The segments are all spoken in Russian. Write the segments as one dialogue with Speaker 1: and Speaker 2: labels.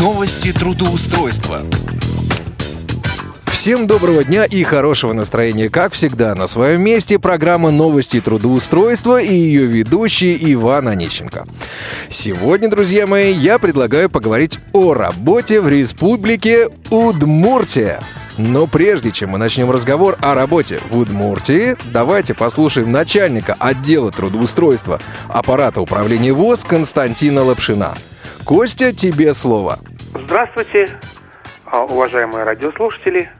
Speaker 1: Новости трудоустройства.
Speaker 2: Всем доброго дня и хорошего настроения. Как всегда, на своем месте программа «Новости трудоустройства» и ее ведущий Иван Онищенко. Сегодня, друзья мои, я предлагаю поговорить о работе в республике Удмуртия. Но прежде чем мы начнем разговор о работе в Удмуртии, давайте послушаем начальника отдела трудоустройства аппарата управления ВОЗ Константина Лапшина. Костя, тебе слово.
Speaker 3: Здравствуйте, а, уважаемые радиослушатели.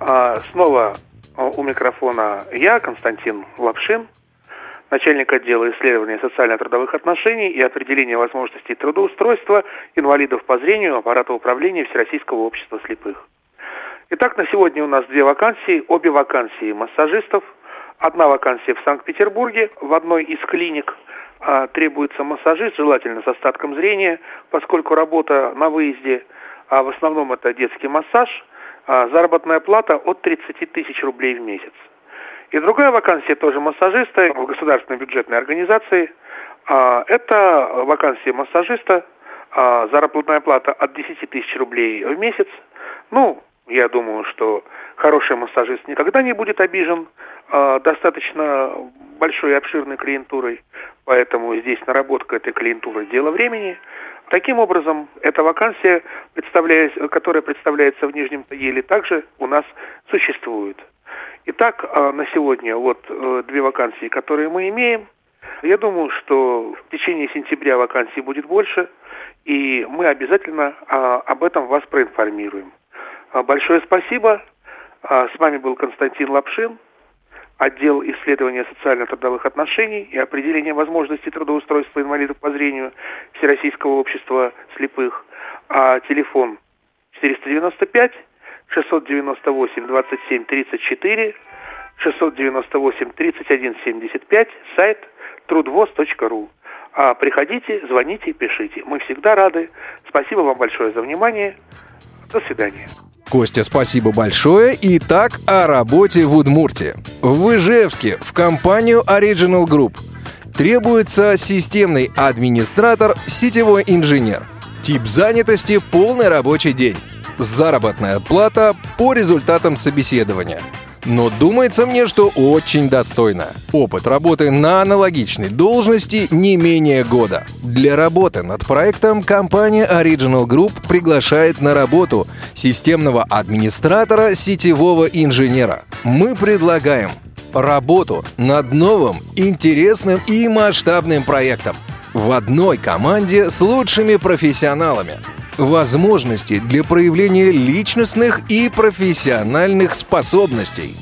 Speaker 3: А, снова а, у микрофона я, Константин Лапшин, начальник отдела исследования социально-трудовых отношений и определения возможностей трудоустройства инвалидов по зрению аппарата управления Всероссийского общества слепых. Итак, на сегодня у нас две вакансии, обе вакансии массажистов. Одна вакансия в Санкт-Петербурге в одной из клиник требуется массажист, желательно с остатком зрения, поскольку работа на выезде, а в основном это детский массаж – а, заработная плата от 30 тысяч рублей в месяц. И другая вакансия тоже массажиста в государственной бюджетной организации. А, это вакансия массажиста, а, заработная плата от 10 тысяч рублей в месяц. Ну, я думаю, что хороший массажист никогда не будет обижен достаточно большой и обширной клиентурой, поэтому здесь наработка этой клиентуры – дело времени – Таким образом, эта вакансия, которая представляется в Нижнем Тагиле, также у нас существует. Итак, а, на сегодня вот э, две вакансии, которые мы имеем. Я думаю, что в течение сентября вакансий будет больше, и мы обязательно а, об этом вас проинформируем. А, большое спасибо. С вами был Константин Лапшин отдел исследования социально-трудовых отношений и определения возможностей трудоустройства инвалидов по зрению Всероссийского общества слепых, а телефон 495 698 27 34 698 31 75, сайт трудвоз.ру. А приходите, звоните, пишите. Мы всегда рады. Спасибо вам большое за внимание. До свидания.
Speaker 2: Костя, спасибо большое. Итак, о работе в Удмуртии. В Ижевске в компанию Original Group требуется системный администратор, сетевой инженер. Тип занятости – полный рабочий день. Заработная плата по результатам собеседования – но думается мне, что очень достойно. Опыт работы на аналогичной должности не менее года. Для работы над проектом компания Original Group приглашает на работу системного администратора сетевого инженера. Мы предлагаем работу над новым, интересным и масштабным проектом в одной команде с лучшими профессионалами – возможности для проявления личностных и профессиональных способностей,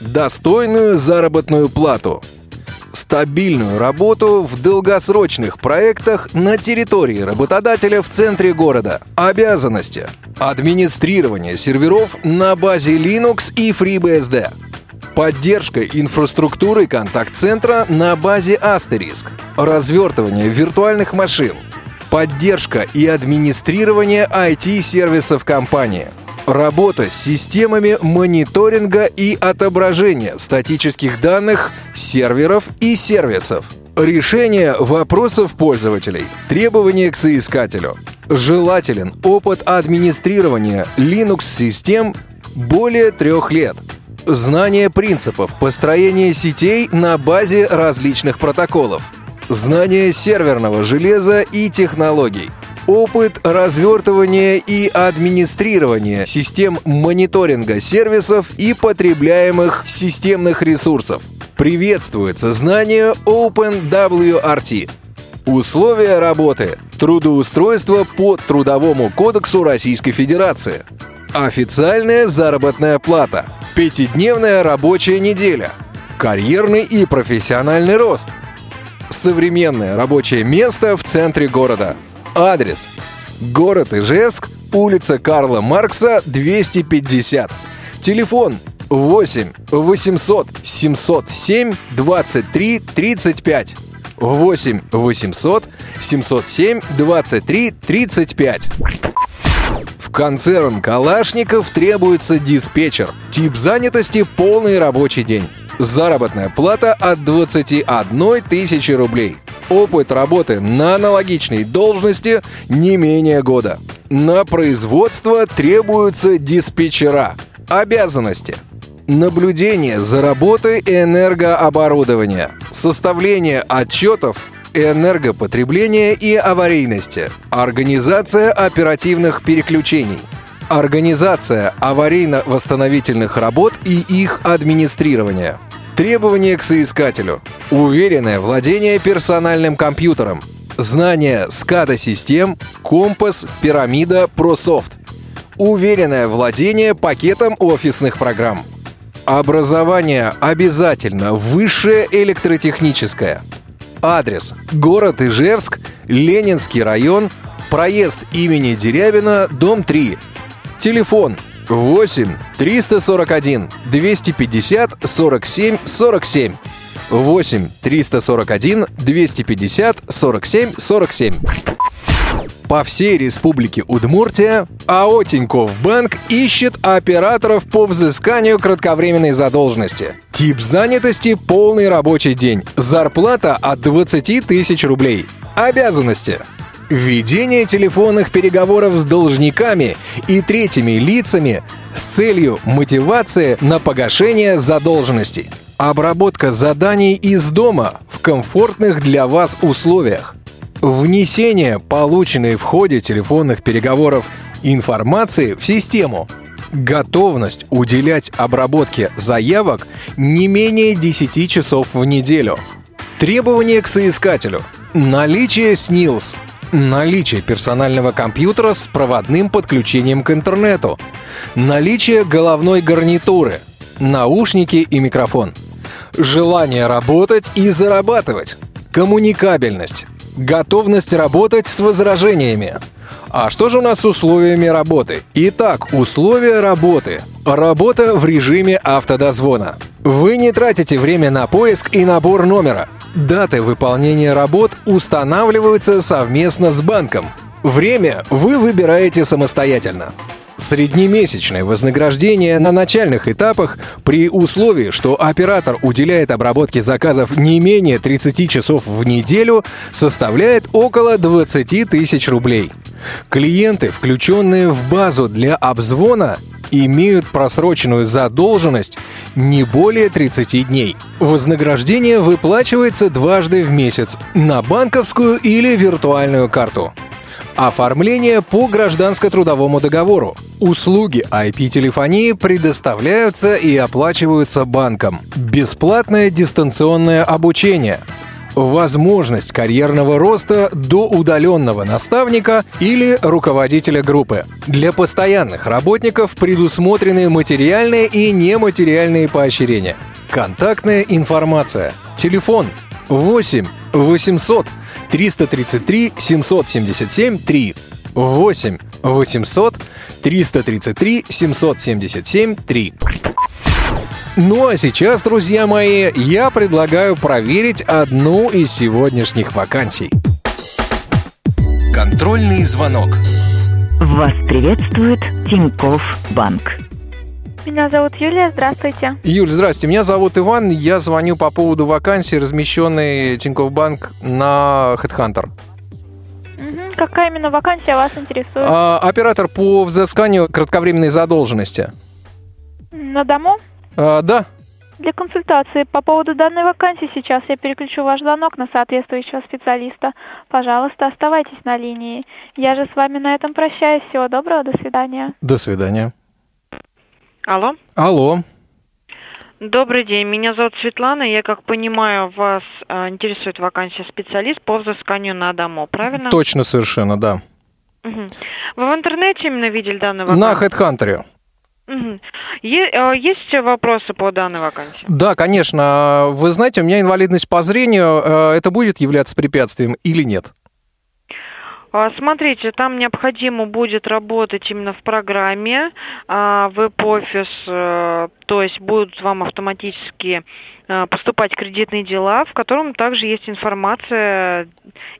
Speaker 2: достойную заработную плату, стабильную работу в долгосрочных проектах на территории работодателя в центре города, обязанности, администрирование серверов на базе Linux и FreeBSD, поддержка инфраструктуры контакт-центра на базе Asterisk, развертывание виртуальных машин – поддержка и администрирование IT-сервисов компании, работа с системами мониторинга и отображения статических данных, серверов и сервисов, решение вопросов пользователей, требования к соискателю. Желателен опыт администрирования Linux-систем более трех лет – Знание принципов построения сетей на базе различных протоколов – знание серверного железа и технологий, опыт развертывания и администрирования систем мониторинга сервисов и потребляемых системных ресурсов. Приветствуется знание OpenWRT. Условия работы. Трудоустройство по Трудовому кодексу Российской Федерации. Официальная заработная плата. Пятидневная рабочая неделя. Карьерный и профессиональный рост – Современное рабочее место в центре города. Адрес. Город Ижевск, улица Карла Маркса, 250. Телефон 8 800 707 23 35. 8 800 707 23 35. В концерн Калашников требуется диспетчер. Тип занятости – полный рабочий день. Заработная плата от 21 тысячи рублей. Опыт работы на аналогичной должности не менее года. На производство требуются диспетчера. Обязанности. Наблюдение за работой энергооборудования. Составление отчетов энергопотребления и аварийности. Организация оперативных переключений. Организация аварийно-восстановительных работ и их администрирование. Требования к соискателю. Уверенное владение персональным компьютером. Знание SCADA-систем, компас, пирамида, прософт. Уверенное владение пакетом офисных программ. Образование обязательно высшее электротехническое. Адрес. Город Ижевск, Ленинский район, проезд имени Дерябина, дом 3. Телефон 8 341 250 47 47. 8 341 250 47 47. По всей республике Удмуртия АО Тинькофф Банк ищет операторов по взысканию кратковременной задолженности. Тип занятости – полный рабочий день. Зарплата от 20 тысяч рублей. Обязанности – Ведение телефонных переговоров с должниками и третьими лицами с целью мотивации на погашение задолженностей. Обработка заданий из дома в комфортных для вас условиях. Внесение полученной в ходе телефонных переговоров информации в систему. Готовность уделять обработке заявок не менее 10 часов в неделю. Требования к соискателю. Наличие СНИЛС. Наличие персонального компьютера с проводным подключением к интернету. Наличие головной гарнитуры. Наушники и микрофон. Желание работать и зарабатывать. Коммуникабельность. Готовность работать с возражениями. А что же у нас с условиями работы? Итак, условия работы. Работа в режиме автодозвона. Вы не тратите время на поиск и набор номера. Даты выполнения работ устанавливаются совместно с банком. Время вы выбираете самостоятельно. Среднемесячное вознаграждение на начальных этапах при условии, что оператор уделяет обработке заказов не менее 30 часов в неделю, составляет около 20 тысяч рублей. Клиенты, включенные в базу для обзвона, имеют просроченную задолженность не более 30 дней. Вознаграждение выплачивается дважды в месяц на банковскую или виртуальную карту. Оформление по гражданско-трудовому договору. Услуги IP-телефонии предоставляются и оплачиваются банком. Бесплатное дистанционное обучение. Возможность карьерного роста до удаленного наставника или руководителя группы. Для постоянных работников предусмотрены материальные и нематериальные поощрения. Контактная информация. Телефон 8 800 333 777 3 8 800 333 777 3. Ну а сейчас, друзья мои, я предлагаю проверить одну из сегодняшних вакансий.
Speaker 1: Контрольный звонок.
Speaker 4: Вас приветствует Тиньков Банк.
Speaker 5: Меня зовут Юлия, здравствуйте.
Speaker 2: Юль, здрасте, меня зовут Иван, я звоню по поводу вакансии, размещенной Тинькофф Банк на HeadHunter.
Speaker 5: Какая именно вакансия вас интересует?
Speaker 2: А, оператор по взысканию кратковременной задолженности.
Speaker 5: На дому?
Speaker 2: А, да,
Speaker 5: Для консультации по поводу данной вакансии сейчас я переключу ваш звонок на соответствующего специалиста. Пожалуйста, оставайтесь на линии. Я же с вами на этом прощаюсь. Всего доброго, до свидания.
Speaker 2: до свидания.
Speaker 6: Алло.
Speaker 2: Алло.
Speaker 6: Добрый день, меня зовут Светлана. Я, как понимаю, вас э, интересует вакансия специалист по взысканию на дому, правильно?
Speaker 2: Точно совершенно, да.
Speaker 6: Мгм. Вы в интернете именно видели данную
Speaker 2: На
Speaker 6: вакансию?
Speaker 2: HeadHunter.
Speaker 6: Мгм. Е- э, есть вопросы по данной вакансии?
Speaker 2: Да, конечно. Вы знаете, у меня инвалидность по зрению. Э, Это будет являться препятствием или нет?
Speaker 6: А, Смотрите, там необходимо будет работать именно в программе а, веб-офис, э, то есть будут вам автоматически поступать кредитные дела, в котором также есть информация,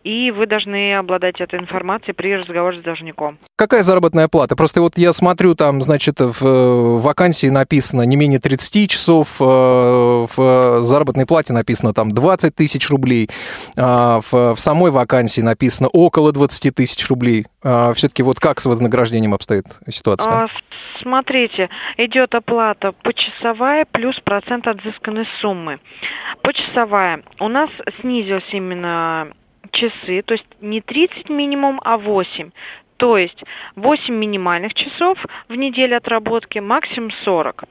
Speaker 6: и вы должны обладать этой информацией при разговоре с должником.
Speaker 2: Какая заработная плата? Просто вот я смотрю, там, значит, в э, вакансии написано не менее 30 часов, э, в заработной плате написано там 20 тысяч рублей, а в самой вакансии написано около 20 тысяч рублей. А Все-таки вот как с вознаграждением обстоит ситуация?
Speaker 6: А, Смотрите, идет оплата почасовая плюс процент от взысканной суммы. Почасовая. У нас снизилась именно часы, то есть не 30 минимум, а 8. То есть 8 минимальных часов в неделю отработки, максимум 40.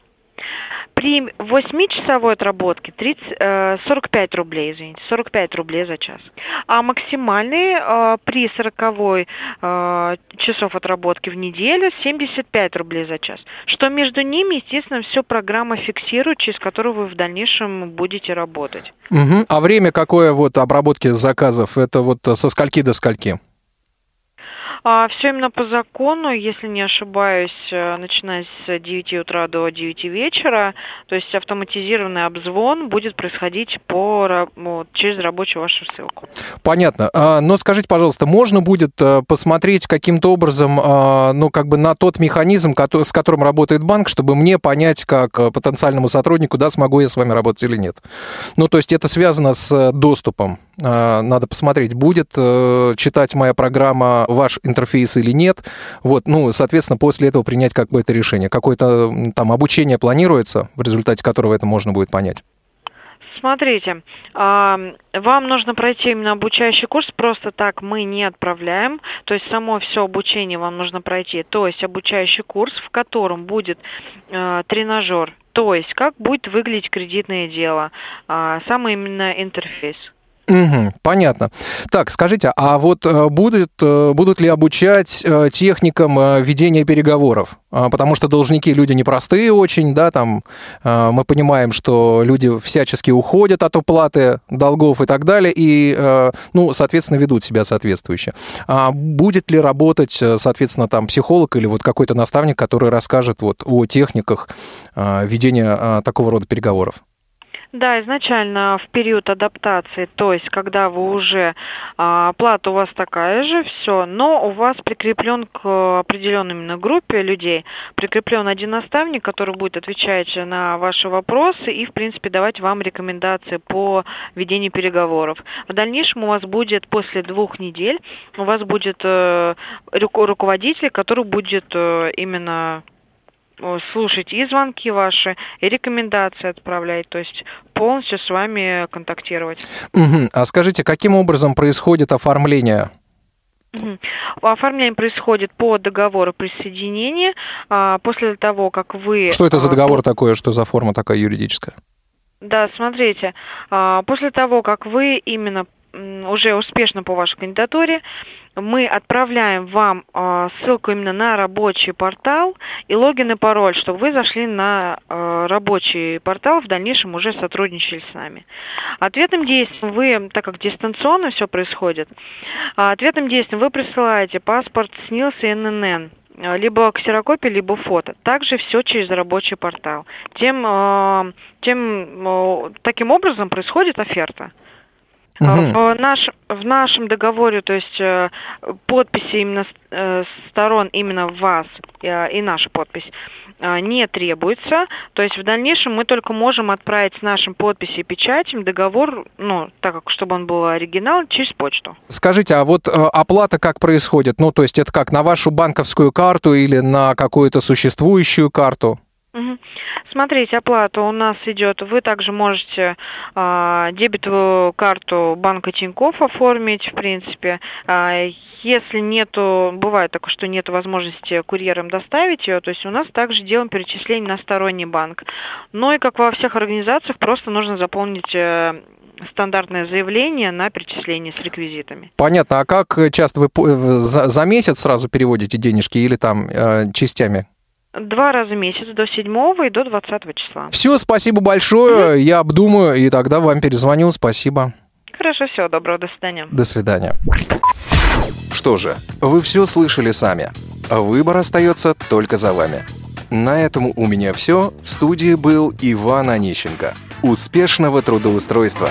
Speaker 6: При 8-часовой отработке 30, э, 45 рублей, извините, 45 рублей за час. А максимальный э, при 40 э, часов отработки в неделю 75 рублей за час. Что между ними, естественно, все программа фиксирует, через которую вы в дальнейшем будете работать.
Speaker 2: Угу. А время какое вот обработки заказов? Это вот со скольки до скольки?
Speaker 6: А, все именно по закону, если не ошибаюсь, э, начиная с 9 утра до 9 вечера, то есть автоматизированный обзвон будет происходить по, вот, через рабочую вашу ссылку.
Speaker 2: Понятно. А, но скажите, пожалуйста, можно будет э, посмотреть каким-то образом, а, ну, как бы на тот механизм, с которым работает банк, чтобы мне понять, как э, потенциальному сотруднику, да, смогу я с вами работать или нет? Ну, то есть это связано с доступом. Надо посмотреть, будет читать моя программа ваш интерфейс или нет. Вот, ну, соответственно, после этого принять какое-то решение. Какое-то там обучение планируется, в результате которого это можно будет понять.
Speaker 6: Смотрите, вам нужно пройти именно обучающий курс, просто так мы не отправляем, то есть само все обучение вам нужно пройти, то есть обучающий курс, в котором будет э, тренажер, то есть как будет выглядеть кредитное дело, э, самый именно интерфейс.
Speaker 2: Угу, понятно. Так, скажите, а вот э, будут, э, будут ли обучать э, техникам ведения переговоров? А, потому что должники люди непростые очень, да, там мы понимаем, что люди всячески уходят от уплаты долгов и так далее, и, ну, соответственно, ведут себя соответствующе. А будет ли работать, соответственно, там психолог или вот какой-то наставник, который расскажет вот о техниках ведения такого рода переговоров?
Speaker 6: Да, изначально в период адаптации, то есть когда вы уже а, оплата у вас такая же, все, но у вас прикреплен к определенной именно группе людей, прикреплен один наставник, который будет отвечать на ваши вопросы и, в принципе, давать вам рекомендации по ведению переговоров. В дальнейшем у вас будет после двух недель, у вас будет э, руководитель, который будет э, именно слушать и звонки ваши, и рекомендации отправлять, то есть полностью с вами контактировать.
Speaker 2: Угу. А скажите, каким образом происходит оформление?
Speaker 6: Оформление происходит по договору присоединения. А, после того, как вы...
Speaker 2: Что это за а, договор такое? Что за форма такая юридическая?
Speaker 6: Да, смотрите, а, после того, как вы именно уже успешно по вашей кандидатуре, мы отправляем вам э, ссылку именно на рабочий портал и логин и пароль, чтобы вы зашли на э, рабочий портал, в дальнейшем уже сотрудничали с нами. Ответным действием вы, так как дистанционно все происходит, ответным действием вы присылаете паспорт, СНИЛС и ННН либо ксерокопия, либо фото. Также все через рабочий портал. Тем, тем таким образом происходит оферта. Угу. В, наш, в нашем договоре, то есть э, подписи именно э, сторон, именно вас и наша подпись, не требуется. То есть в дальнейшем мы только можем отправить с нашим подписью и печатью договор, ну, так как, чтобы он был оригинал, через почту.
Speaker 2: Скажите, а вот оплата как происходит? Ну, то есть это как, на вашу банковскую карту или на какую-то существующую карту?
Speaker 6: Угу. Смотрите, оплата у нас идет. Вы также можете э, дебетовую карту банка Тинькофф оформить, в принципе. Э, если нету, бывает такое, что нет возможности курьером доставить ее, то есть у нас также делаем перечисление на сторонний банк. Но и как во всех организациях, просто нужно заполнить э, стандартное заявление на перечисление с реквизитами.
Speaker 2: Понятно. А как часто вы за, за месяц сразу переводите денежки или там э, частями?
Speaker 6: Два раза в месяц, до 7 и до 20 числа.
Speaker 2: Все, спасибо большое. Mm-hmm. Я обдумаю и тогда вам перезвоню. Спасибо.
Speaker 6: Хорошо, всего доброго, до свидания.
Speaker 2: До свидания. Что же, вы все слышали сами. Выбор остается только за вами. На этом у меня все. В студии был Иван Онищенко. Успешного трудоустройства!